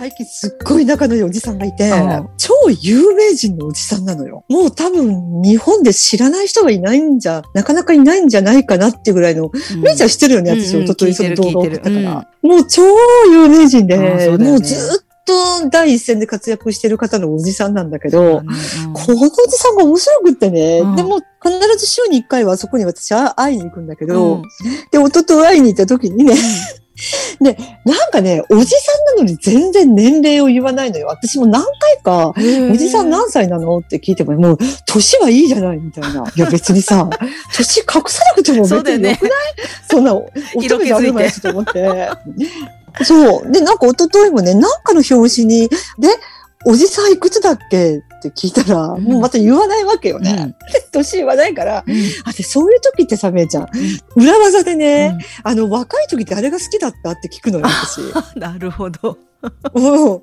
最近すっごい仲のいいおじさんがいて、うん超有名人のおじさんなのよ。もう多分日本で知らない人がいないんじゃ、なかなかいないんじゃないかなっていうぐらいの、うん。めいちゃん知ってるよね、私、うんうん。一昨日その動画を送ったか聞いてるら。もう超有名人で、うね。もうずっと第一線で活躍してる方のおじさんなんだけど、うんこのおじさんが面白くってね、うん。でも必ず週に一回はそこに私は会いに行くんだけど、うん。で、夫と会いに行った時にね、で、なんかね、おじさんなのに全然年齢を言わないのよ。私も何回か、おじさん何歳なのって聞いても、もう、年はいいじゃないみたいな。いや、別にさ、年隠さなくても別によくない？そんな、色気づいて乙女ダメなやつと思って。そう。で、なんか一昨日もね、なんかの表紙に、で、おじさんいくつだっけ？って聞いたら、んもうまた言わないわけよね。うん 年言わないから、うんあ、で、そういう時ってさ、めいちゃん、裏技でね、あの、若い時ってあれが好きだったって聞くのよ、私。う んなるほど。うんそう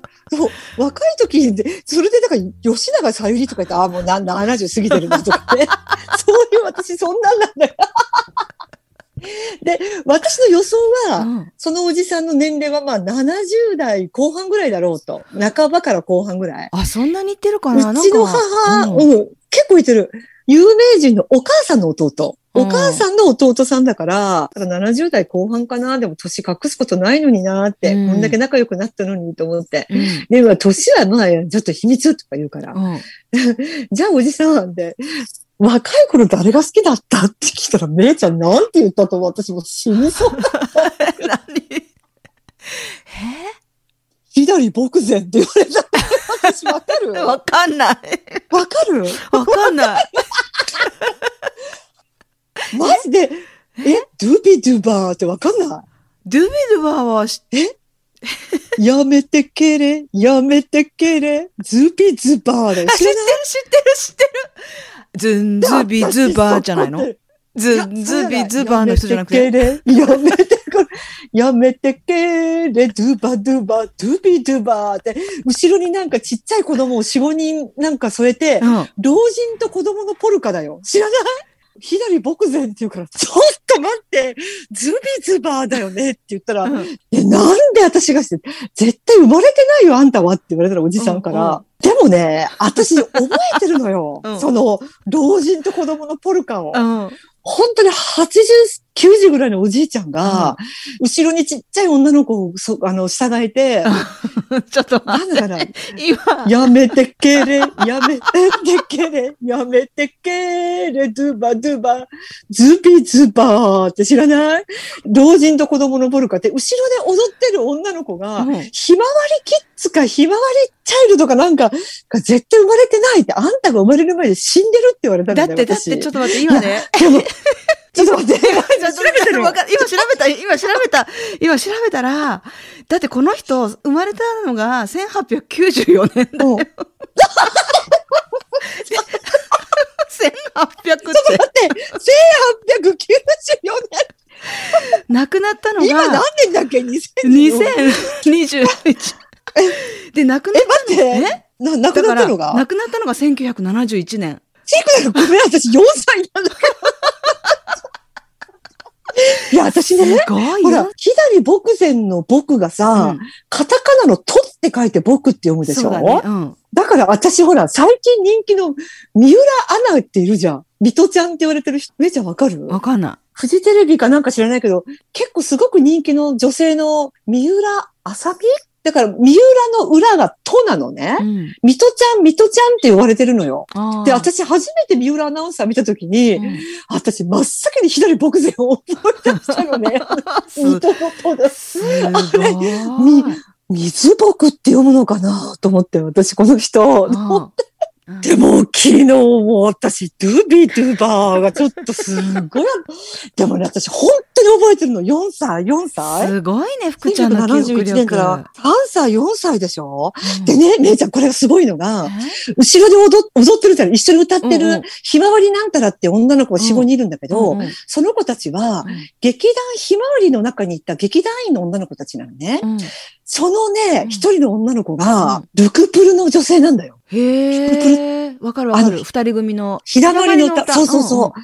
若い時で、それでだから、吉永小百合とか言って、あ、もうな70過ぎてるなとかね。そういう私、そんなんなんだよ。で、私の予想は、うんそのおじさんの年齢はまあ70代後半ぐらいだろうと。半ばから後半ぐらい。あ、そんなに言ってるかな？うちの母、なんかうん、結構いてる。有名人のお母さんの弟。うんお母さんの弟さんだから、だから70代後半かな、でも年隠すことないのになって、うんこんだけ仲良くなったのにと思って。うんでも、年はまあ、ちょっと秘密とか言うから。うん じゃあ、おじさんで、若い頃誰が好きだったって聞いたら、めいちゃんなんて言ったと私もう死にそう。何？え左牧前って言われた。私わかるわかんない。わかる？わかんない。マジで、え、ドゥビドゥバーってわかんなドゥビドゥバーは知っい やめてけれ、やめてけれ、ズビズバーだよ。知ってる知ってる知ってる。ズンズビズバーじゃないの？ズンズビズバーの人じゃなくて？やめてけれ、やめてけれ、やめてけれ、ドゥバドゥバ、ドゥビドゥバーって、後ろになんかちっちゃい子供を4、5人なんか添えて、うん。老人と子供のポルカだよ。知らない？左牧前って言うから、ちょっと待って、ズビズバーだよねって言ったら、うんいや、なんで私がして、絶対生まれてないよ、あんたはって言われたらおじさんから。うんうんでもね、私覚えてるのよ。うんその、老人と子供のポルカを。うん。本当に80、90ぐらいのおじいちゃんが、後ろにちっちゃい女の子をそあの従えて、ちょっとな待って。んだから、今、やめてけれ、やめてけれ、やめてけれ、ドゥバドゥバ、ズビズバー。って知らない？老人と子供のポルカって、後ろで踊ってる女の子が、うん。ひまわりキッズかひまわりチャイルドかなんかが絶対生まれてないって、あんたが生まれる前で死んでるって言われたんだよだって、だって、ちょっと待って、今ね。ちょっと待って。じゃあ調べた今調べた、今調べた、今調べたら、だってこの人、生まれたのが1894年だ。うん1800って。待って、1894亡くなったの年。今何が、年だっけ ?2000 2021。で、亡くなった待って。な、亡くなったのが？亡くなったのが1971年。チークだよごめん、私4歳なんだけど。いや、私すね、ごいよほら。、左牧前の僕がさ、うんカタカナのとって書いて僕って読むでしょ？だね。うん。だから私ほら、最近人気の三浦アナっているじゃん。水戸ちゃんって言われてる人、めいちゃんわかる？わかんなフジテレビかなんか知らないけど、結構すごく人気の女性の三浦あさみだから、三浦の裏がとなのねい。。うん。水戸ちゃん、水戸ちゃんって言われてるのよ。で、、私初めて三浦アナウンサー見たときに、うん私真っ先に左牧前を思い出したのね。す水戸のとです。すごい。み水牧って読むのかなと思って、私この人。うんでも、昨日も私、ドゥビドゥバーがちょっとすごい。でもね、私本当に覚えてるの。4歳 ?4 歳？すごいね、福ちゃんの記憶1971力。年から3歳、4歳でしょ？うんでね、めいちゃん、これがすごいのが、え後ろで踊っ踊ってるじゃん。一緒に歌ってうんうんる、ひまわりなんたらって女の子が4、5人いるんだけど、うんうんその子たちは、うん劇団ひまわりの中に行った劇団員の女の子たちなのね。うんそのうんね、一、人の女の子がうん、ルクプルの女性なんだよ。へえ、わかるわかある。二人組の。ひだまりの歌。そうそうそう。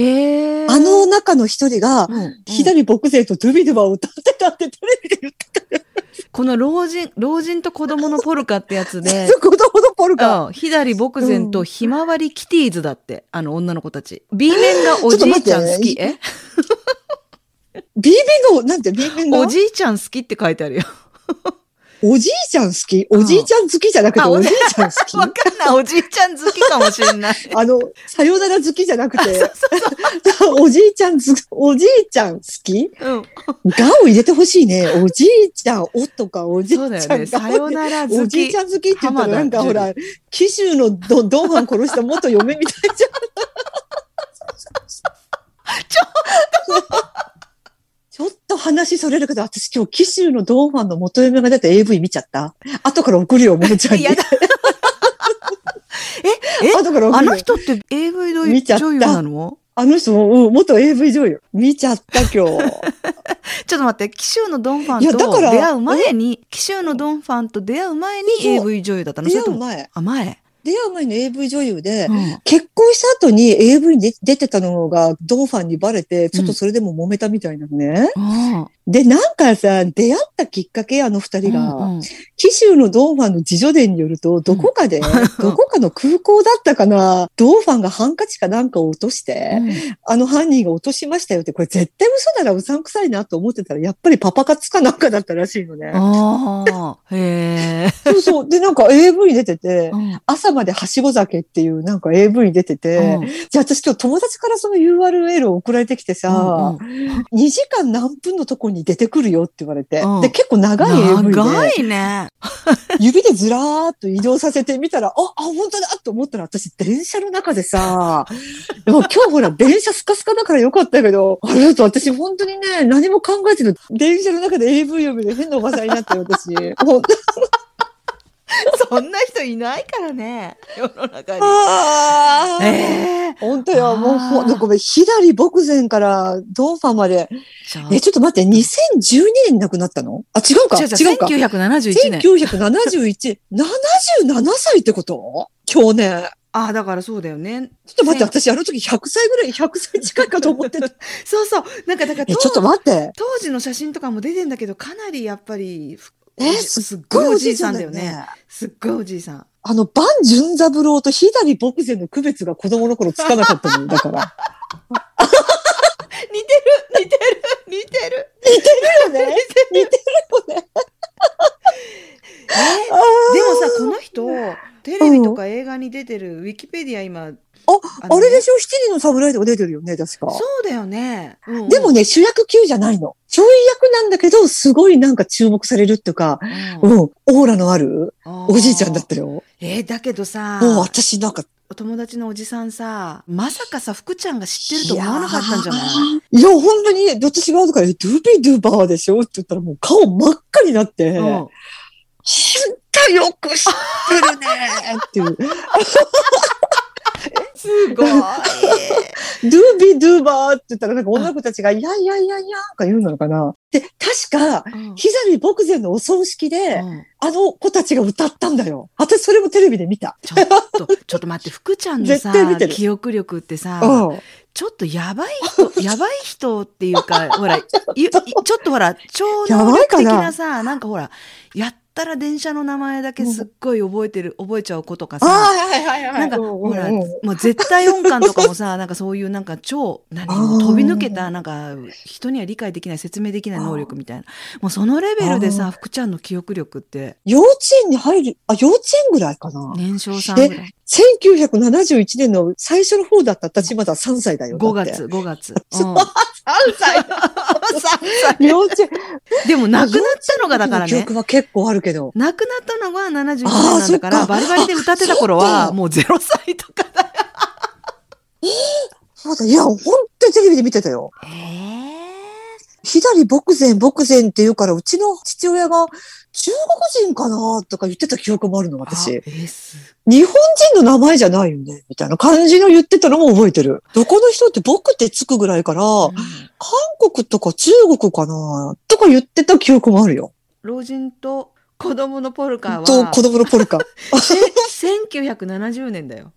へえ。あの中の一人が、うん、うん左牧勢とドゥビドゥバを歌ってたってテレビで言ってた。この老人、老人と子供のポルカってやつで、子供のポルカ。うん、左牧前とひまわりキティーズだって、あの女の子たち。B 面がおじいちゃん好き。え？B 面が、なんて？B 面が？おじいちゃん好きって書いてあるよ。おじいちゃん好き？おじいちゃん好きじゃなくてあおじいちゃん好き？わかんない。おじいちゃん好きかもしれない。あの、さよなら好きじゃなくて、おじいちゃんず、おじいちゃん好き？うん。がを入れてほしいね。おじいちゃん、おとか、おじいちゃんそうだよね。さよなら好き。おじいちゃん好きって言ったらなんかほら、紀州のドドンファン殺した元嫁みたいじゃん。ちょっと。話それるけど、私今日紀州のドンファンの元嫁が出て AV 見ちゃった？後から送るよ、ももちゃん え、え、後から送るよあの人って AV 女見ちゃった優なのあの人も、うん、元 AV 女優。見ちゃった、今日。ちょっと待って、紀州のドンファンと出会う前に、紀州のドンファンと出会う前に AV 女優だったの？出会う前。あ、前？出会う前に AV 女優で、うん結婚した後に AV に出てたのがドンファンにバレて、ちょっとそれでも揉めたみたいなのね。うんで、なんかさ、出会ったきっかけ、あの二人が、うんうん紀州のドンファンの自助伝によると、どこかで、どこかの空港だったかな、ドンファンがハンカチかなんかを落として、あの犯人が落としましたよって、これ絶対嘘ならうさんくさいなと思ってたら、やっぱりパパ活かなんかだったらしいのね。ああ、へえ。そうそう。で、なんか AV に出てて、うん朝まではしご酒っていうなんか AV に出てて、うんじゃあ私今日友達からその URL を送られてきてさ、うん2時間何分のとこに出てくるよって言われて、うんで、結構長い AV で、長いね。指でずらーっと移動させてみたら、あ、あ、本当だと思ったら私電車の中でさ、でも今日ほら電車スカスカだからよかったけど、あれだと私本当にね、何も考えてる。電車の中で AV 読みで変なおばさんになったよ、私。そんな人いないからね。世の中に。あーええ本当よ、もうごめん、左牧前からドンファンまで。え、ちょっと待って、2012年に亡くなったの？あ、違うか違うか。1971年。1971、77歳ってこと？去年。ああ、だからそうだよね。ちょっと待って、私あの時100歳ぐらい、100歳近いかと思ってた。そうそう。なんか、だからえ、ちょっと待って。当時の写真とかも出てんだけど、かなりやっぱり、え、すっごいおじいささんだよね。すっごいおじいさん。あの、万純三郎と左牧前の区別が子供の頃つかなかったのよだから。似てる似てる似てる似てるよね。似てるよね。えあでもさ、この人、テレビとか映画に出てる、ウィキペディア今、あ、あれでしょ？七人の侍とか出てるよね、確か。そうだよね。うんうん。でも、ね、主役級じゃないの。ちょい役なんだけど、すごいなんか注目されるっていうか、ううん。ん、オーラのあるおじいちゃんだったよ。えーだけどさ、もう私なんか、お友達のおじさんさ、まさかさ、福ちゃんが知ってると思わなかったんじゃない？いや、本当に、私が後から、ドゥービードゥーバーでしょ？って言ったらもう顔真っ赤になって、うん。本当よく知ってるねっていう。すごい。ドゥービードゥーバーって言ったらなんか女の子たちが、いやいやいやいやとか言うのかな。で、確か、うんひざみ牧前のお葬式で、うんあの子たちが歌ったんだよ。私それもテレビで見た。ちょっと、ちょっと待って、福ちゃんのさ絶対見て、る記憶力ってさ、うん。ちょっとやばい人、やばい人っていうか、ほら、ちょっとほら、超能力的なさ、なんかほら、やったら電車の名前だけすっごい覚えてる、覚えちゃう子とかああ、さ、はいはいはい。なんか、ほら、うんもう絶対音感とかもさ、なんかそういうなんか超、何飛び抜けた、なんか人には理解できない、説明できない能力みたいな。もうそのレベルでさ、福ちゃんの記憶力って、幼稚園に入る、あ、幼稚園ぐらいかな。年少さんぐらい。1971年の最初の方だった私まだ3歳だよ。5だって月、5月。そううん3歳 幼稚園。でも亡くなったのがだからね。記憶は結構あるけど。亡くなったのが71年なんだから、かバリバリで歌ってた頃は、かもう0歳とかだよ。そうだ、いや、本当にテレビで見てたよ。え左牧前、牧前って言うから、うちの父親が中国人かなとか言ってた記憶もあるの、私。えーす日本人の名前じゃないよねみたいな感じの言ってたのも覚えてる。どこの人って僕ってつくぐらいから、うん韓国とか中国かなとか言ってた記憶もあるよ。老人と子供のポルカは、と、子供のポルカ。せ1970年だよ。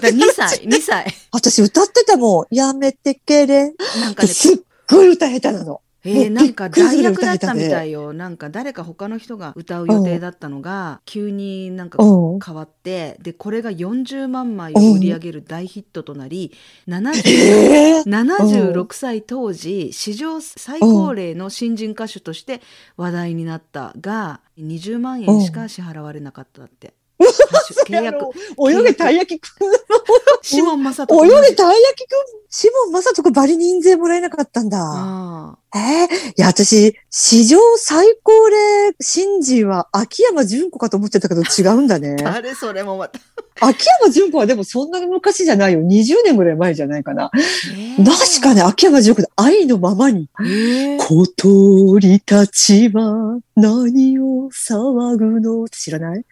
だ2歳、2歳。私歌ってたもん。やめてけれ。なんかね、すっごい歌下手なの。えー、なんか代役だったみたい。いよ。なんか誰か他の人が歌う予定だったのが、急になんか変わって、で、これが40万枚を売り上げる大ヒットとなり、70えー？76歳当時史上最高齢の新人歌手として話題になったが20万円しか支払われなかったって。契約泳げたい焼きくん。シモン・マサト泳げたい焼きくん。シモンまさとこバリ人税もらえなかったんだ。あえー、いや、私、史上最高齢新人は秋山純子かと思ってたけど違うんだねあ。誰それもまた。秋山純子はでもそんなに昔じゃないよ。20年ぐらい前じゃないかな。確かね、秋山純子で愛のままに。えー小鳥たちは何を騒ぐの？知らない？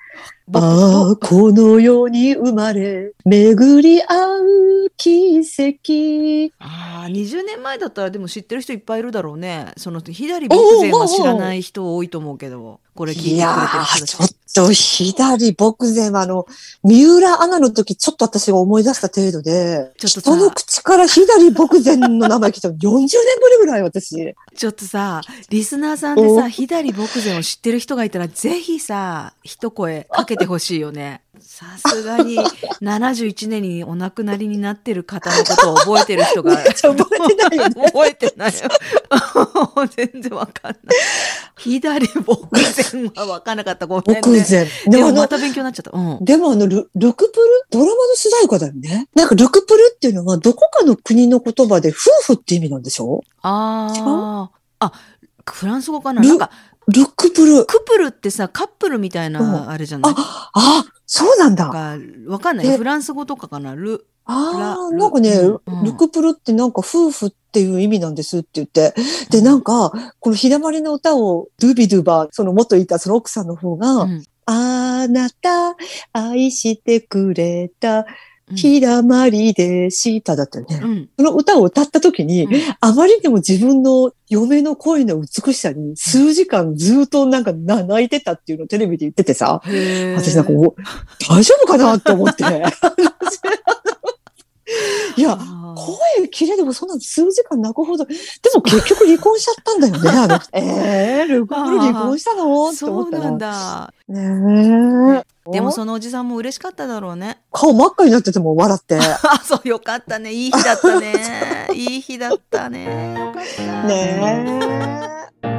僕ああ、この世に生まれ、巡り合う奇跡。ああ、20年前だったらでも知ってる人いっぱいいるだろうね。その、左牧前は知らない人多いと思うけど、これ聞いてくれてる人ちちょっと左牧前はあの、三浦アナの時ちょっと私が思い出した程度で、ちょっとさ人の口から左牧前の名前聞いたの 40年ぶりぐらい私。ちょっとさ、リスナーさんでさ、お左牧前を知ってる人がいたら、ぜひさ、一声かけてほしいよね。さすがに、71年にお亡くなりになってる方のことを覚えてる人が。覚えてないよね。覚えてないよ。全然わかんない。左牧前はわかんなかった。ごめんね。牧前。ででもまた勉強になっちゃった。うん。でもあのル、ルクプル？ドラマの主題歌だよね。なんかルクプルっていうのはどこかの国の言葉で夫婦って意味なんでしょ？ああ。あ、フランス語かな？ルなんか、ルクプル。クプルってさ、カップルみたいうん。な、あれじゃない？あ、あ、そうなんだ。か、わかんない。でフランス語とかかな？ル、ああ、ラなんかね、ルうん。ルクプルってなんか夫婦っていう意味なんですって言って。で、なんか、この日だまりの歌を、ドゥビドゥバ、その元いたその奥さんの方が、うん。あなた、愛してくれた、うん日だまりでしただったよね。うん。その歌を歌った時に、うんあまりにも自分の嫁の声の美しさに数時間ずっとなんかな泣いてたっていうのをテレビで言っててさ、私なんかお大丈夫かなって思って。いや、声綺麗でもそんな数時間泣くほど、でも結局離婚しちゃったんだよね、あの人。えー、ル離婚したの？ってそう思ったら。なんだ。ねえ。でもそのおじさんも嬉しかっただろうね。顔真っ赤になってても笑って。あ、そう、よかったね。いい日だったね。いい日だったね。よかった。ねえ。